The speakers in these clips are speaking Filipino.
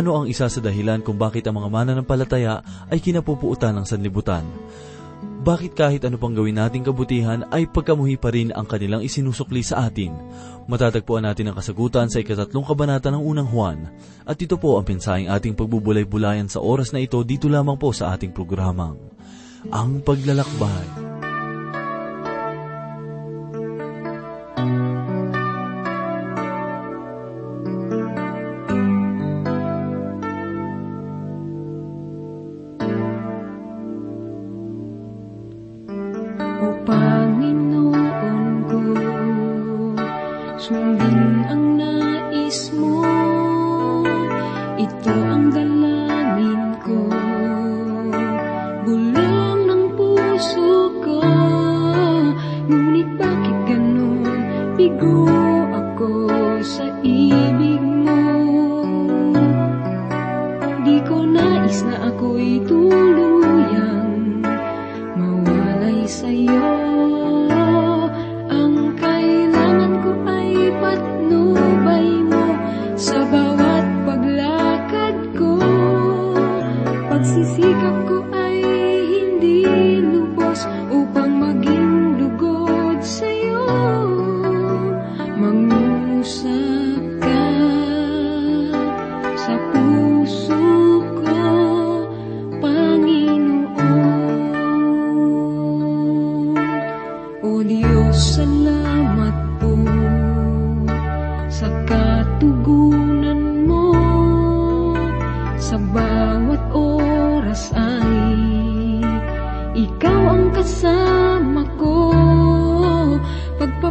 Ano ang isa sa dahilan kung bakit ang mga mananampalataya ay kinapupuutan ng sanlibutan? Bakit kahit ano pang gawin nating kabutihan ay pagkamuhi pa rin ang kanilang isinusukli sa atin? Matatagpuan natin ang kasagutan sa ikatatlong kabanata ng unang Juan. At ito po ang pensaheng ating pagbubulay-bulayan sa oras na ito dito lamang po sa ating programang, Ang Paglalakbay.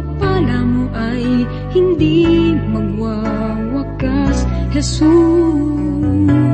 pagpapala mo ay hindi magwawakas, Jesus.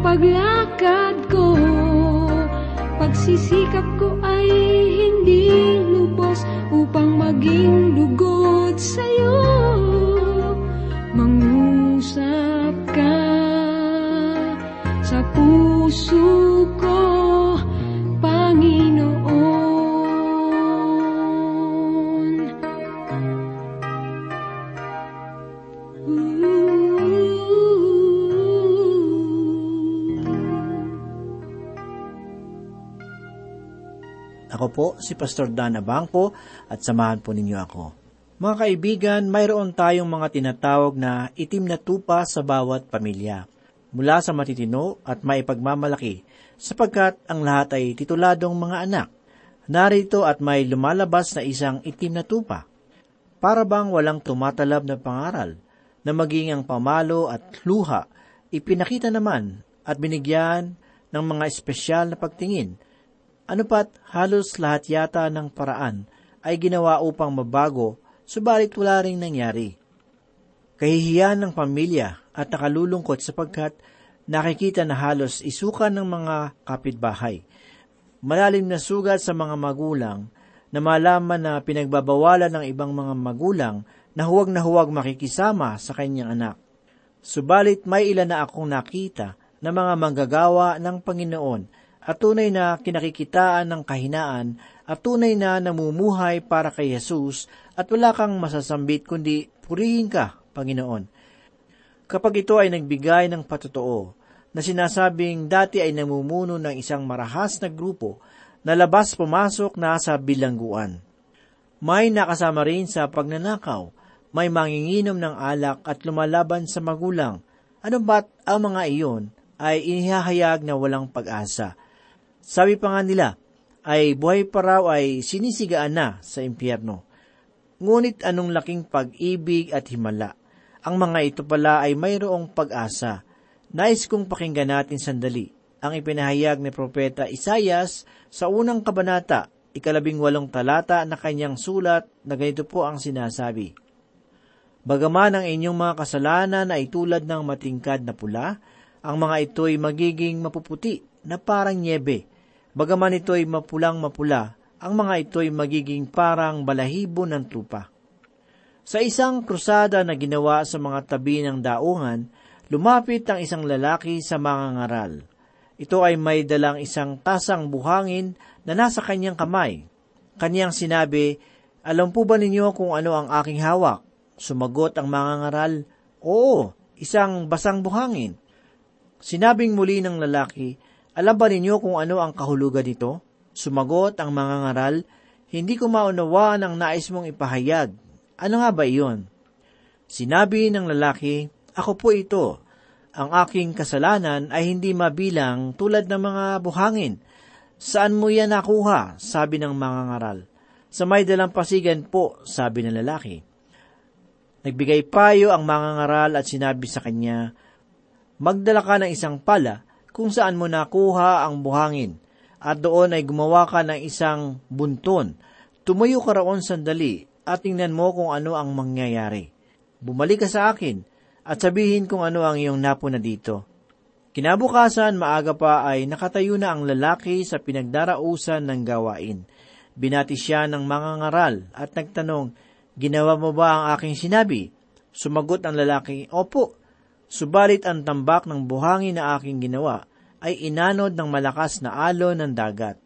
paglakad ko. Pagsisikap ko ay hindi lubos Upang maging lugod sa'yo. Mangusap ka sa puso Ako po si Pastor Dana Bangpo at samahan po ninyo ako. Mga kaibigan, mayroon tayong mga tinatawag na itim na tupa sa bawat pamilya. Mula sa matitino at maipagmamalaki, sapagkat ang lahat ay tituladong mga anak. Narito at may lumalabas na isang itim na tupa. Para bang walang tumatalab na pangaral, na maging ang pamalo at luha, ipinakita naman at binigyan ng mga espesyal na pagtingin ano pat halos lahat yata ng paraan ay ginawa upang mabago, subalit wala ring nangyari. Kahihiyan ng pamilya at nakalulungkot sapagkat nakikita na halos isukan ng mga kapitbahay. Malalim na sugat sa mga magulang na malaman na pinagbabawalan ng ibang mga magulang na huwag na huwag makikisama sa kanyang anak. Subalit may ilan na akong nakita na mga manggagawa ng Panginoon at tunay na kinakikitaan ng kahinaan at tunay na namumuhay para kay Jesus at wala kang masasambit kundi purihin ka, Panginoon. Kapag ito ay nagbigay ng patotoo, na sinasabing dati ay namumuno ng isang marahas na grupo na labas pumasok na sa bilangguan. May nakasama rin sa pagnanakaw, may manginginom ng alak at lumalaban sa magulang. Ano ba't ang mga iyon ay inihahayag na walang pag-asa? Sabi pa nga nila, ay buhay pa raw ay sinisigaan na sa impyerno. Ngunit anong laking pag-ibig at himala. Ang mga ito pala ay mayroong pag-asa. Nais kong pakinggan natin sandali ang ipinahayag ni Propeta Isayas sa unang kabanata ikalabing walong talata na kanyang sulat na ganito po ang sinasabi. Bagaman ang inyong mga kasalanan ay tulad ng matingkad na pula, ang mga ito'y magiging mapuputi na parang nyebe. Bagaman ito'y mapulang mapula, ang mga ito'y magiging parang balahibo ng tupa. Sa isang krusada na ginawa sa mga tabi ng daungan, lumapit ang isang lalaki sa mga ngaral. Ito ay may dalang isang tasang buhangin na nasa kanyang kamay. Kanyang sinabi, Alam po ba ninyo kung ano ang aking hawak? Sumagot ang mga ngaral, Oo, isang basang buhangin. Sinabing muli ng lalaki, Alam ba ninyo kung ano ang kahulugan nito? Sumagot ang mga ngaral, Hindi ko maunawaan ang nais mong ipahayag. Ano nga ba iyon? Sinabi ng lalaki, Ako po ito. Ang aking kasalanan ay hindi mabilang tulad ng mga buhangin. Saan mo yan nakuha? Sabi ng mga ngaral. Sa may dalampasigan po, sabi ng lalaki. Nagbigay payo ang mga ngaral at sinabi sa kanya, Magdala ka ng isang pala kung saan mo nakuha ang buhangin, at doon ay gumawa ka ng isang bunton. Tumayo ka roon sandali at tingnan mo kung ano ang mangyayari. Bumalik ka sa akin at sabihin kung ano ang iyong napuna dito. Kinabukasan, maaga pa ay nakatayo na ang lalaki sa pinagdarausan ng gawain. Binati siya ng mga ngaral at nagtanong, Ginawa mo ba ang aking sinabi? Sumagot ang lalaki, Opo. Subalit ang tambak ng buhangin na aking ginawa ay inanod ng malakas na alon ng dagat.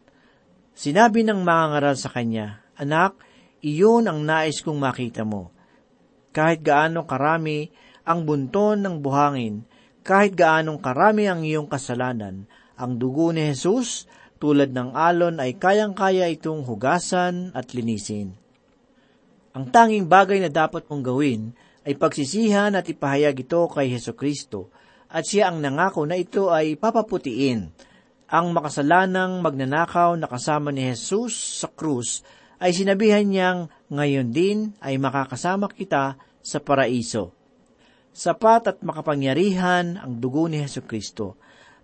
Sinabi ng mga sa kanya, Anak, iyon ang nais kong makita mo. Kahit gaano karami ang bunton ng buhangin, kahit gaanong karami ang iyong kasalanan, ang dugo ni Jesus, tulad ng alon ay kayang-kaya itong hugasan at linisin. Ang tanging bagay na dapat mong gawin ay pagsisihan at ipahayag ito kay Heso Kristo at siya ang nangako na ito ay papaputiin. Ang makasalanang magnanakaw na kasama ni Jesus sa krus ay sinabihan niyang ngayon din ay makakasama kita sa paraiso. Sapat at makapangyarihan ang dugo ni Heso Kristo.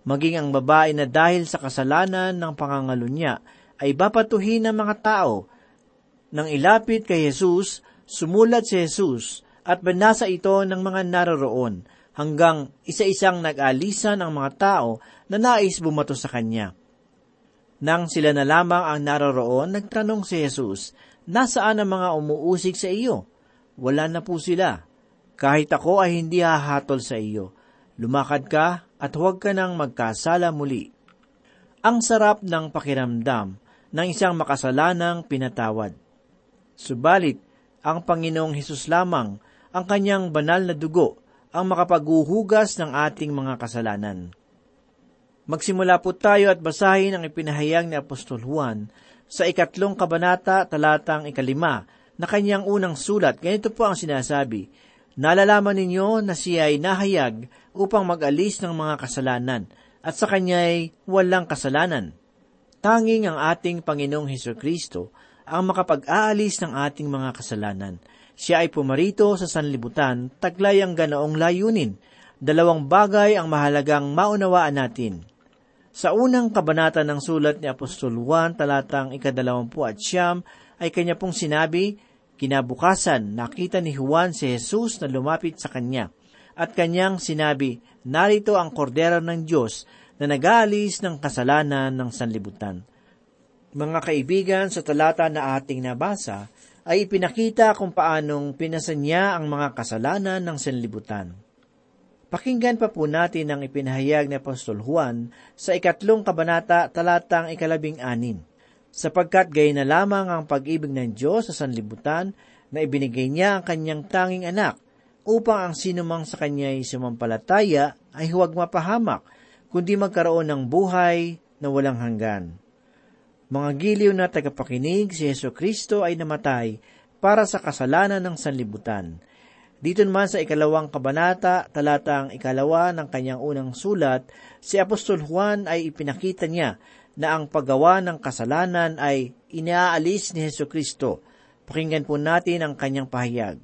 Maging ang babae na dahil sa kasalanan ng pangangalo niya ay bapatuhin ng mga tao. Nang ilapit kay Jesus, sumulat si Jesus at banasa ito ng mga naroroon hanggang isa-isang nag-alisan ang mga tao na nais bumato sa kanya. Nang sila na lamang ang naroroon, nagtanong si Jesus, Nasaan ang mga umuusig sa iyo? Wala na po sila. Kahit ako ay hindi hahatol sa iyo. Lumakad ka at huwag ka nang magkasala muli. Ang sarap ng pakiramdam ng isang makasalanang pinatawad. Subalit, ang Panginoong Hesus lamang, ang kanyang banal na dugo, ang makapaghuhugas ng ating mga kasalanan. Magsimula po tayo at basahin ang ipinahayag ni Apostol Juan sa ikatlong kabanata talatang ikalima na kanyang unang sulat. Ganito po ang sinasabi, Nalalaman ninyo na siya ay nahayag upang mag-alis ng mga kasalanan at sa kanya ay walang kasalanan. Tanging ang ating Panginoong Heso Kristo ang makapag-aalis ng ating mga kasalanan. Siya ay pumarito sa sanlibutan, taglay ang ganoong layunin. Dalawang bagay ang mahalagang maunawaan natin. Sa unang kabanata ng sulat ni Apostol Juan, talatang ikadalawampu at siyam, ay kanya pong sinabi, Kinabukasan, nakita ni Juan si Jesus na lumapit sa kanya, at kanyang sinabi, Narito ang kordero ng Diyos na nag-aalis ng kasalanan ng sanlibutan. Mga kaibigan, sa talata na ating nabasa, ay ipinakita kung paanong pinasan niya ang mga kasalanan ng sanlibutan. Pakinggan pa po natin ang ipinahayag ni Apostol Juan sa ikatlong kabanata talatang ikalabing anin. Sapagkat gay na lamang ang pag-ibig ng Diyos sa sanlibutan na ibinigay niya ang kanyang tanging anak upang ang sinumang sa kanya ay sumampalataya ay huwag mapahamak, kundi magkaroon ng buhay na walang hanggan. Mga giliw na tagapakinig, si Yeso Kristo ay namatay para sa kasalanan ng sanlibutan dito naman sa ikalawang kabanata, talatang ikalawa ng kanyang unang sulat, si Apostol Juan ay ipinakita niya na ang paggawa ng kasalanan ay inaalis ni Heso Kristo. Pakinggan po natin ang kanyang pahayag.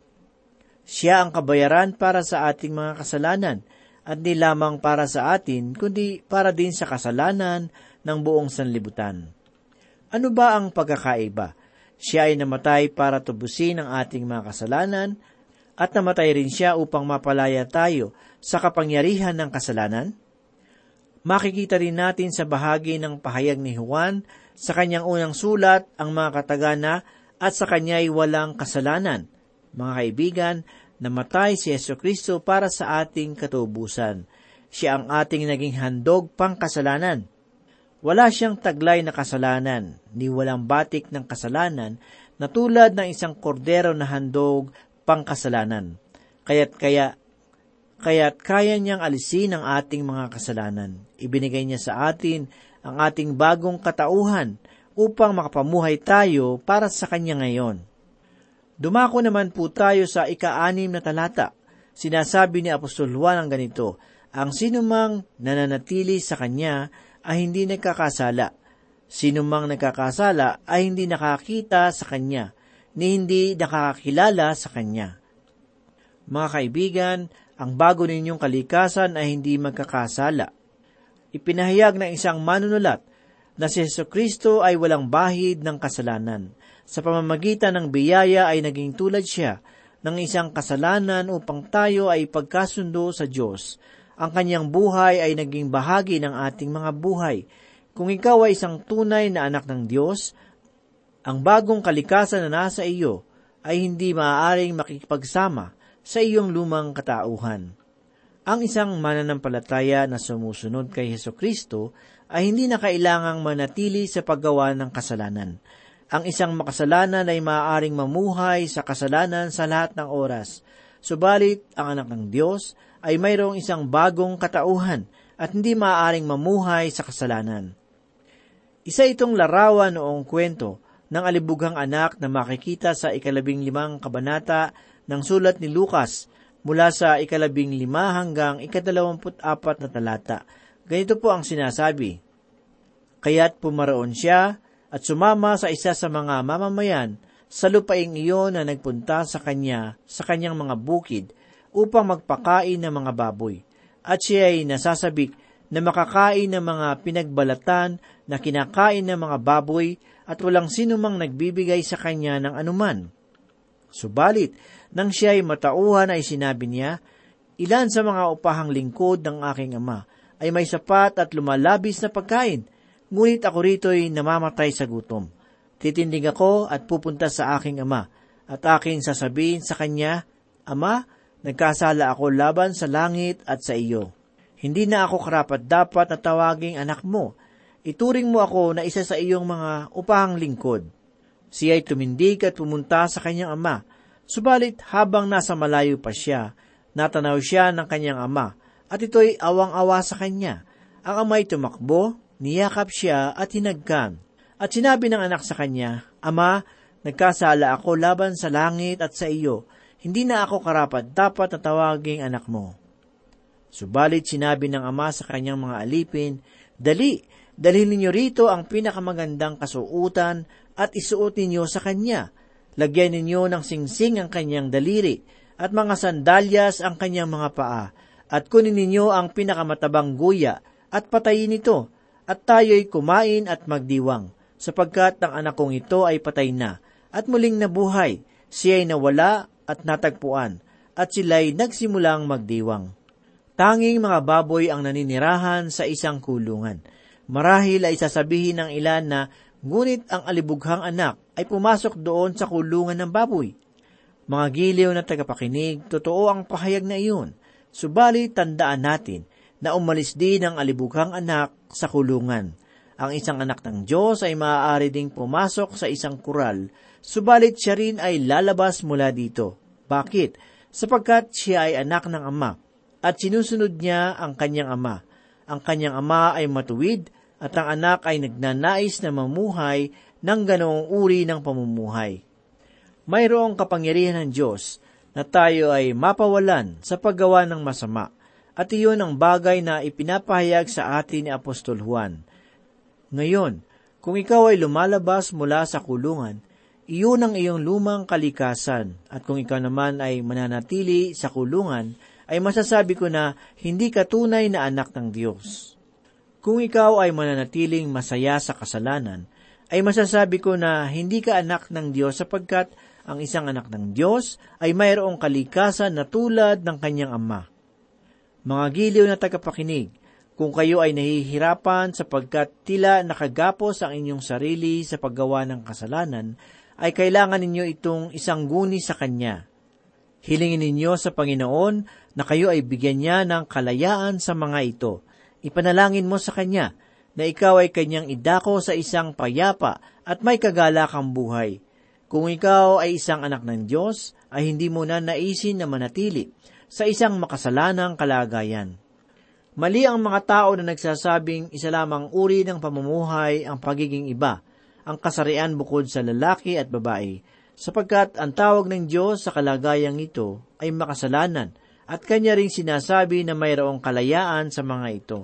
Siya ang kabayaran para sa ating mga kasalanan, at di lamang para sa atin, kundi para din sa kasalanan ng buong sanlibutan. Ano ba ang pagkakaiba? Siya ay namatay para tubusin ang ating mga kasalanan at namatay rin siya upang mapalaya tayo sa kapangyarihan ng kasalanan? Makikita rin natin sa bahagi ng pahayag ni Juan sa kanyang unang sulat ang mga katagana at sa kanya ay walang kasalanan. Mga kaibigan, namatay si Yeso Kristo para sa ating katubusan. Siya ang ating naging handog pang kasalanan. Wala siyang taglay na kasalanan, ni walang batik ng kasalanan, na tulad ng isang kordero na handog pang kasalanan. Kaya't kaya kaya't kaya niyang alisin ang ating mga kasalanan. Ibinigay niya sa atin ang ating bagong katauhan upang makapamuhay tayo para sa Kanya ngayon. Dumako naman po tayo sa ika-anim na talata. Sinasabi ni Apostol Juan ang ganito, Ang sinumang nananatili sa Kanya ay hindi nagkakasala. Sinumang nagkakasala ay hindi nakakita sa Kanya, ni hindi nakakakilala sa Kanya. Mga kaibigan, ang bago ninyong kalikasan ay hindi magkakasala. Ipinahayag ng isang manunulat na si Yeso Kristo ay walang bahid ng kasalanan. Sa pamamagitan ng biyaya ay naging tulad siya ng isang kasalanan upang tayo ay pagkasundo sa Diyos. Ang kanyang buhay ay naging bahagi ng ating mga buhay. Kung ikaw ay isang tunay na anak ng Diyos, ang bagong kalikasan na nasa iyo ay hindi maaaring makipagsama sa iyong lumang katauhan. Ang isang mananampalataya na sumusunod kay Heso Kristo ay hindi na kailangang manatili sa paggawa ng kasalanan. Ang isang makasalanan ay maaaring mamuhay sa kasalanan sa lahat ng oras. Subalit, ang anak ng Diyos ay mayroong isang bagong katauhan at hindi maaaring mamuhay sa kasalanan. Isa itong larawan noong kwento ng alibughang anak na makikita sa ikalabing limang kabanata ng sulat ni Lucas mula sa ikalabing lima hanggang ikadalawamput apat na talata. Ganito po ang sinasabi, Kaya't pumaroon siya at sumama sa isa sa mga mamamayan sa lupaing iyon na nagpunta sa kanya sa kanyang mga bukid upang magpakain ng mga baboy. At siya ay nasasabik na makakain ng mga pinagbalatan na kinakain ng mga baboy at walang sinumang nagbibigay sa kanya ng anuman. Subalit, nang siya ay matauhan ay sinabi niya, Ilan sa mga upahang lingkod ng aking ama ay may sapat at lumalabis na pagkain, ngunit ako rito'y namamatay sa gutom. Titindig ako at pupunta sa aking ama, at aking sasabihin sa kanya, Ama, nagkasala ako laban sa langit at sa iyo. Hindi na ako karapat dapat na tawaging anak mo. Ituring mo ako na isa sa iyong mga upahang lingkod. Siya ay tumindig at pumunta sa kanyang ama, Subalit habang nasa malayo pa siya, natanaw siya ng kanyang ama, at ito'y awang-awa sa kanya. Ang ama'y tumakbo, niyakap siya at hinagkan. At sinabi ng anak sa kanya, Ama, nagkasala ako laban sa langit at sa iyo, hindi na ako karapat. Dapat na tawaging anak mo. Subalit sinabi ng ama sa kanyang mga alipin, Dali, dalhin ninyo rito ang pinakamagandang kasuutan at isuot ninyo sa kanya, Lagyan ninyo ng singsing ang kanyang daliri at mga sandalyas ang kanyang mga paa at kunin ninyo ang pinakamatabang guya at patayin ito at tayo'y kumain at magdiwang sapagkat ang anak kong ito ay patay na at muling nabuhay. Siya ay nawala at natagpuan at sila'y nagsimulang magdiwang. Tanging mga baboy ang naninirahan sa isang kulungan. Marahil ay sasabihin ng ilan na Ngunit ang alibughang anak ay pumasok doon sa kulungan ng baboy. Mga giliw na tagapakinig, totoo ang pahayag na iyon. Subalit tandaan natin na umalis din ang alibughang anak sa kulungan. Ang isang anak ng Diyos ay maaari ding pumasok sa isang kural, subalit siya rin ay lalabas mula dito. Bakit? Sapagkat siya ay anak ng ama, at sinusunod niya ang kanyang ama. Ang kanyang ama ay matuwid at ang anak ay nagnanais na mamuhay ng ganoong uri ng pamumuhay. Mayroong kapangyarihan ng Diyos na tayo ay mapawalan sa paggawa ng masama, at iyon ang bagay na ipinapahayag sa atin ni Apostol Juan. Ngayon, kung ikaw ay lumalabas mula sa kulungan, iyon ang iyong lumang kalikasan, at kung ikaw naman ay mananatili sa kulungan, ay masasabi ko na hindi ka tunay na anak ng Diyos. Kung ikaw ay mananatiling masaya sa kasalanan, ay masasabi ko na hindi ka anak ng Diyos sapagkat ang isang anak ng Diyos ay mayroong kalikasan na tulad ng kanyang ama. Mga giliw na tagapakinig, kung kayo ay nahihirapan sapagkat tila nakagapos ang inyong sarili sa paggawa ng kasalanan, ay kailangan ninyo itong isang guni sa Kanya. Hilingin ninyo sa Panginoon na kayo ay bigyan niya ng kalayaan sa mga ito. Ipanalangin mo sa Kanya na ikaw ay Kanyang idako sa isang payapa at may kagalakang buhay. Kung ikaw ay isang anak ng Diyos, ay hindi mo na naisin na manatili sa isang makasalanang kalagayan. Mali ang mga tao na nagsasabing isa lamang uri ng pamumuhay ang pagiging iba, ang kasarian bukod sa lalaki at babae, sapagkat ang tawag ng Diyos sa kalagayang ito ay makasalanan at kanya ring sinasabi na mayroong kalayaan sa mga ito.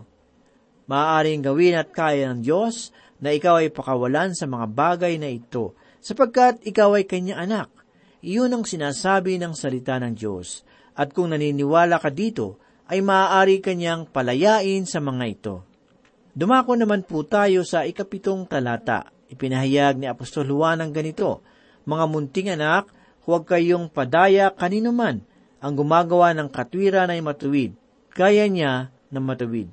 Maaaring gawin at kaya ng Diyos na ikaw ay pakawalan sa mga bagay na ito, sapagkat ikaw ay kanyang anak. Iyon ang sinasabi ng salita ng Diyos. At kung naniniwala ka dito, ay maaari kanyang palayain sa mga ito. Dumako naman po tayo sa ikapitong talata. Ipinahayag ni Apostol Juan ng ganito, Mga munting anak, huwag kayong padaya kanino man. Ang gumagawa ng katwiran ay matuwid. Kaya niya na matuwid.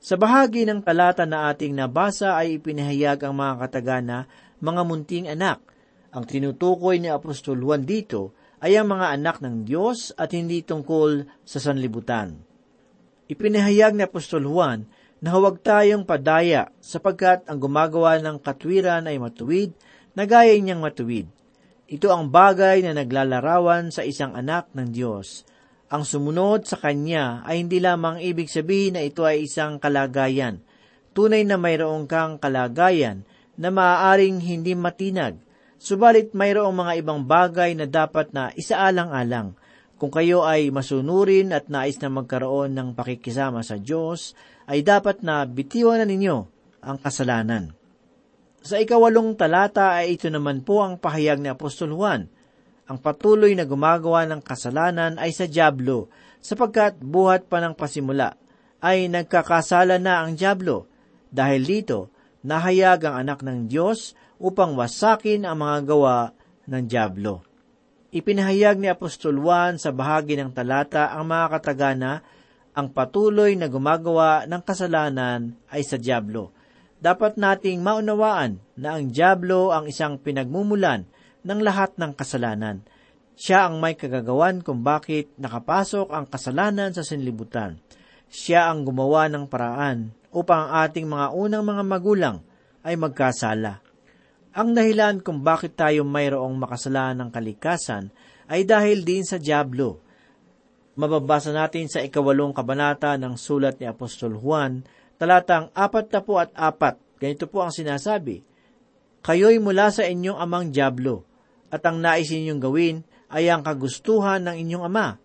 Sa bahagi ng talata na ating nabasa ay ipinahayag ang mga katagana, mga munting anak. Ang tinutukoy ni Apostol Juan dito ay ang mga anak ng Diyos at hindi tungkol sa sanlibutan. Ipinahayag ni Apostol Juan na huwag tayong padaya sapagkat ang gumagawa ng katwiran ay matuwid na gaya niyang matuwid. Ito ang bagay na naglalarawan sa isang anak ng Diyos. Ang sumunod sa Kanya ay hindi lamang ibig sabihin na ito ay isang kalagayan. Tunay na mayroong kang kalagayan na maaaring hindi matinag, Subalit mayroong mga ibang bagay na dapat na isaalang-alang. Kung kayo ay masunurin at nais na magkaroon ng pakikisama sa Diyos, ay dapat na bitiwan na ninyo ang kasalanan. Sa ikawalong talata ay ito naman po ang pahayag ni Apostol Juan. Ang patuloy na gumagawa ng kasalanan ay sa Diablo, sapagkat buhat pa ng pasimula ay nagkakasala na ang Diablo. Dahil dito, nahayag ang anak ng Diyos upang wasakin ang mga gawa ng Diablo. Ipinahayag ni Apostol Juan sa bahagi ng talata ang mga katagana, ang patuloy na gumagawa ng kasalanan ay sa Diablo. Dapat nating maunawaan na ang Diablo ang isang pinagmumulan ng lahat ng kasalanan. Siya ang may kagagawan kung bakit nakapasok ang kasalanan sa sinlibutan. Siya ang gumawa ng paraan upang ang ating mga unang mga magulang ay magkasala. Ang dahilan kung bakit tayo mayroong makasalaan ng kalikasan ay dahil din sa Diablo. Mababasa natin sa ikawalong kabanata ng sulat ni Apostol Juan, talatang apat na po at apat. Ganito po ang sinasabi, Kayo'y mula sa inyong amang Diablo, at ang nais ninyong gawin ay ang kagustuhan ng inyong ama.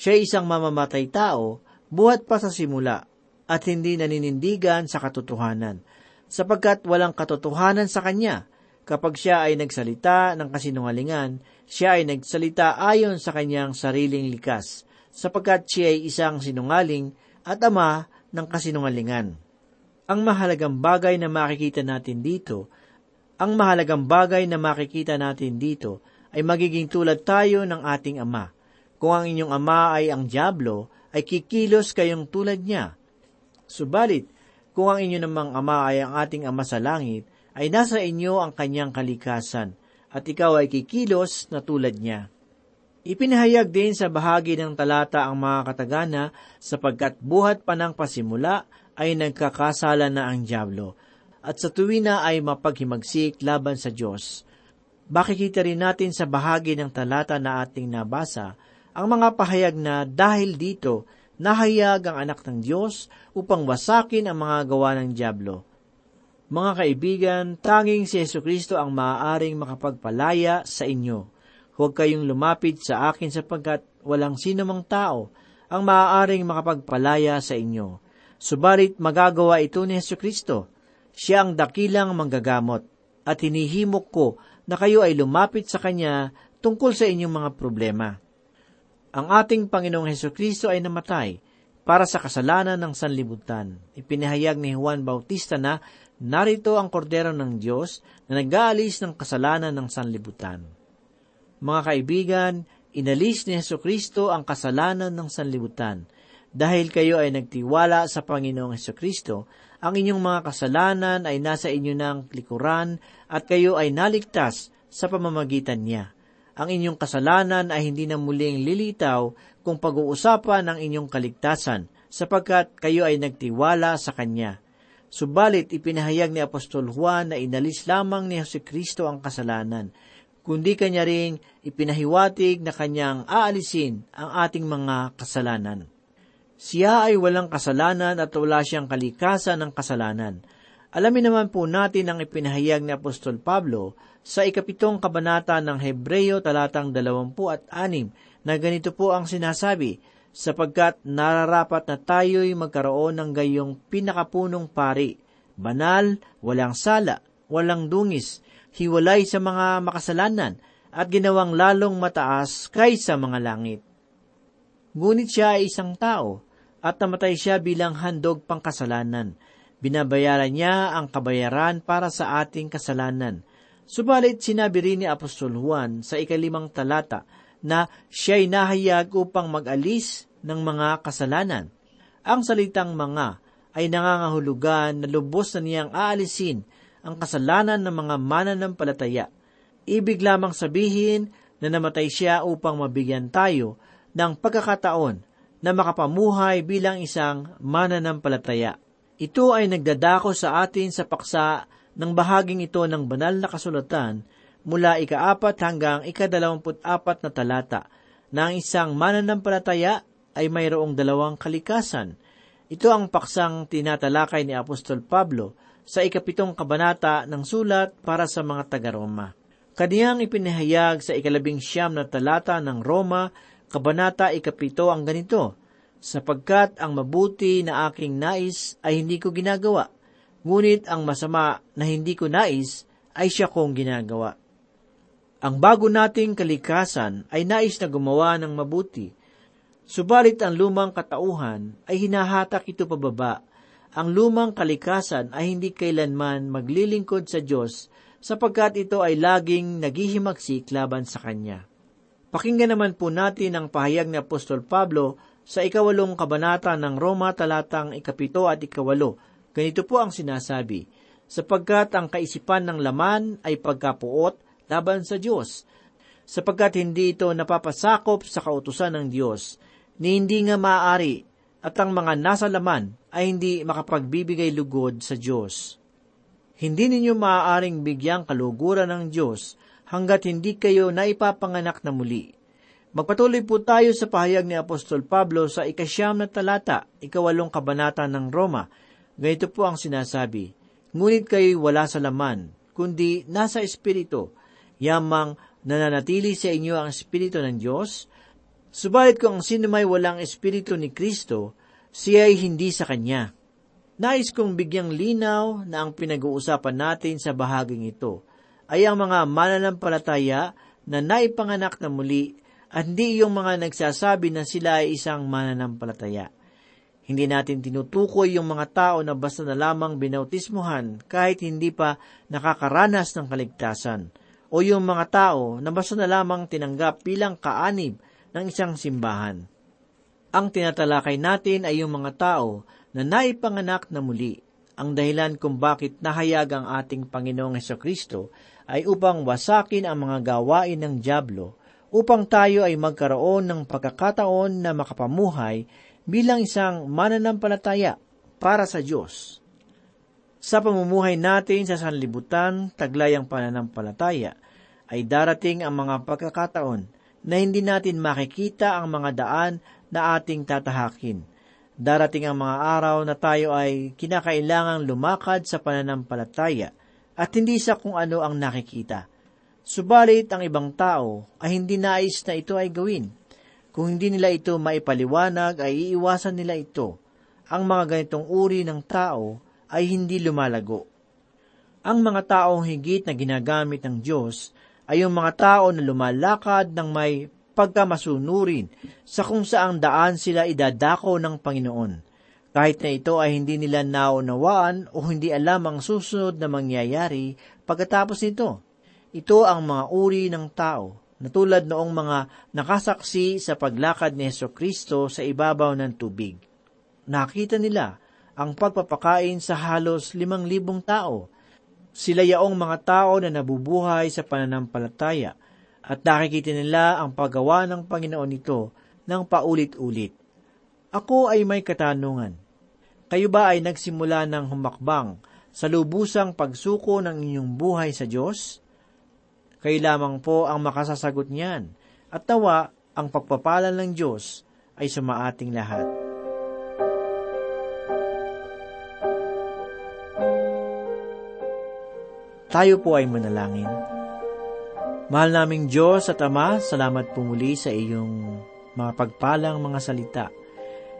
Siya isang mamamatay tao, buhat pa sa simula, at hindi naninindigan sa katotohanan, sapagkat walang katotohanan sa kanya, Kapag siya ay nagsalita ng kasinungalingan, siya ay nagsalita ayon sa kanyang sariling likas, sapagkat siya ay isang sinungaling at ama ng kasinungalingan. Ang mahalagang bagay na makikita natin dito, ang mahalagang bagay na makikita natin dito ay magiging tulad tayo ng ating ama. Kung ang inyong ama ay ang Diablo, ay kikilos kayong tulad niya. Subalit, kung ang inyo namang ama ay ang ating ama sa langit, ay nasa inyo ang kanyang kalikasan, at ikaw ay kikilos na tulad niya. Ipinahayag din sa bahagi ng talata ang mga katagana sapagkat buhat pa ng pasimula ay nagkakasala na ang Diablo, at sa tuwina ay mapaghimagsik laban sa Diyos. Makikita rin natin sa bahagi ng talata na ating nabasa ang mga pahayag na dahil dito nahayag ang anak ng Diyos upang wasakin ang mga gawa ng Diablo mga kaibigan, tanging si Yesu Kristo ang maaaring makapagpalaya sa inyo. Huwag kayong lumapit sa akin sapagkat walang sino mang tao ang maaaring makapagpalaya sa inyo. Subalit magagawa ito ni Yesu Kristo. Siya ang dakilang manggagamot at hinihimok ko na kayo ay lumapit sa Kanya tungkol sa inyong mga problema. Ang ating Panginoong Heso Kristo ay namatay para sa kasalanan ng sanlibutan. Ipinahayag ni Juan Bautista na narito ang kordero ng Diyos na nag-aalis ng kasalanan ng sanlibutan. Mga kaibigan, inalis ni Heso Kristo ang kasalanan ng sanlibutan. Dahil kayo ay nagtiwala sa Panginoong Heso Kristo, ang inyong mga kasalanan ay nasa inyo ng likuran at kayo ay naligtas sa pamamagitan niya. Ang inyong kasalanan ay hindi na muling lilitaw kung pag-uusapan ng inyong kaligtasan, sapagkat kayo ay nagtiwala sa Kanya. Subalit ipinahayag ni Apostol Juan na inalis lamang ni Jose Kristo ang kasalanan, kundi kanya ring ipinahiwatig na kanyang aalisin ang ating mga kasalanan. Siya ay walang kasalanan at wala siyang kalikasan ng kasalanan. Alamin naman po natin ang ipinahayag ni Apostol Pablo sa ikapitong kabanata ng Hebreyo talatang dalawampu at anim na ganito po ang sinasabi, sapagkat nararapat na tayo'y magkaroon ng gayong pinakapunong pari, banal, walang sala, walang dungis, hiwalay sa mga makasalanan, at ginawang lalong mataas kaysa mga langit. Ngunit siya ay isang tao, at namatay siya bilang handog pangkasalanan. Binabayaran niya ang kabayaran para sa ating kasalanan. Subalit sinabi rin ni Apostol Juan sa ikalimang talata na siya'y nahayag upang mag-alis ng mga kasalanan. Ang salitang mga ay nangangahulugan na lubos na niyang aalisin ang kasalanan ng mga mananampalataya. Ibig lamang sabihin na namatay siya upang mabigyan tayo ng pagkakataon na makapamuhay bilang isang mananampalataya. Ito ay nagdadako sa atin sa paksa ng bahaging ito ng banal na kasulatan mula ikaapat hanggang ikadalawamput apat na talata na ang isang mananampalataya ay mayroong dalawang kalikasan. Ito ang paksang tinatalakay ni Apostol Pablo sa ikapitong kabanata ng sulat para sa mga taga-Roma. Kaniyang ipinahayag sa ikalabing siyam na talata ng Roma, kabanata ikapito ang ganito, sapagkat ang mabuti na aking nais ay hindi ko ginagawa, ngunit ang masama na hindi ko nais ay siya kong ginagawa. Ang bago nating kalikasan ay nais na gumawa ng mabuti. Subalit ang lumang katauhan ay hinahatak ito pababa. Ang lumang kalikasan ay hindi kailanman maglilingkod sa Diyos sapagkat ito ay laging naghihimagsik laban sa Kanya. Pakinggan naman po natin ang pahayag ni Apostol Pablo sa ikawalong kabanata ng Roma talatang ikapito at ikawalo. Ganito po ang sinasabi, sapagkat ang kaisipan ng laman ay pagkapuot, laban sa Diyos, sapagkat hindi ito napapasakop sa kautusan ng Diyos, ni hindi nga maaari at ang mga nasa laman ay hindi makapagbibigay lugod sa Diyos. Hindi ninyo maaaring bigyang kaluguran ng Diyos hanggat hindi kayo naipapanganak na muli. Magpatuloy po tayo sa pahayag ni Apostol Pablo sa ikasyam na talata, ikawalong kabanata ng Roma. Ganito po ang sinasabi, Ngunit kayo'y wala sa laman, kundi nasa Espiritu, yamang nananatili sa inyo ang Espiritu ng Diyos, subalit kung ang sino may walang Espiritu ni Kristo, siya ay hindi sa Kanya. Nais kong bigyang linaw na ang pinag-uusapan natin sa bahaging ito ay ang mga mananampalataya na naipanganak na muli at hindi yung mga nagsasabi na sila ay isang mananampalataya. Hindi natin tinutukoy yung mga tao na basta na lamang binautismuhan kahit hindi pa nakakaranas ng kaligtasan o yung mga tao na basta na lamang tinanggap bilang kaanib ng isang simbahan. Ang tinatalakay natin ay yung mga tao na naipanganak na muli. Ang dahilan kung bakit nahayag ang ating Panginoong Heso Kristo ay upang wasakin ang mga gawain ng Diablo, upang tayo ay magkaroon ng pagkakataon na makapamuhay bilang isang mananampalataya para sa Diyos. Sa pamumuhay natin sa sanlibutan, taglayang pananampalataya, ay darating ang mga pagkakataon na hindi natin makikita ang mga daan na ating tatahakin. Darating ang mga araw na tayo ay kinakailangang lumakad sa pananampalataya at hindi sa kung ano ang nakikita. Subalit ang ibang tao ay hindi nais na ito ay gawin. Kung hindi nila ito maipaliwanag ay iiwasan nila ito. Ang mga ganitong uri ng tao ay hindi lumalago. Ang mga taong higit na ginagamit ng Diyos ay yung mga tao na lumalakad ng may pagkamasunurin sa kung saang daan sila idadako ng Panginoon. Kahit na ito ay hindi nila naunawaan o hindi alam ang susunod na mangyayari pagkatapos nito. Ito ang mga uri ng tao na tulad noong mga nakasaksi sa paglakad ni Yeso Kristo sa ibabaw ng tubig. Nakita nila ang pagpapakain sa halos limang libong tao. Sila yaong mga tao na nabubuhay sa pananampalataya at nakikita nila ang paggawa ng Panginoon nito ng paulit-ulit. Ako ay may katanungan. Kayo ba ay nagsimula ng humakbang sa lubusang pagsuko ng inyong buhay sa Diyos? Kayo lamang po ang makasasagot niyan at tawa ang pagpapala ng Diyos ay sumaating lahat. Tayo po ay manalangin. Mahal naming Diyos at Ama, salamat po muli sa iyong mga pagpalang mga salita.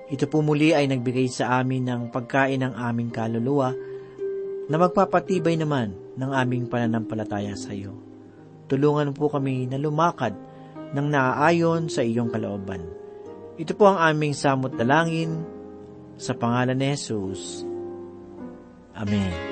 Ito po muli ay nagbigay sa amin ng pagkain ng aming kaluluwa na magpapatibay naman ng aming pananampalataya sa iyo. Tulungan po kami na lumakad ng naaayon sa iyong kalooban. Ito po ang aming samot dalangin sa pangalan ni Jesus. Amen.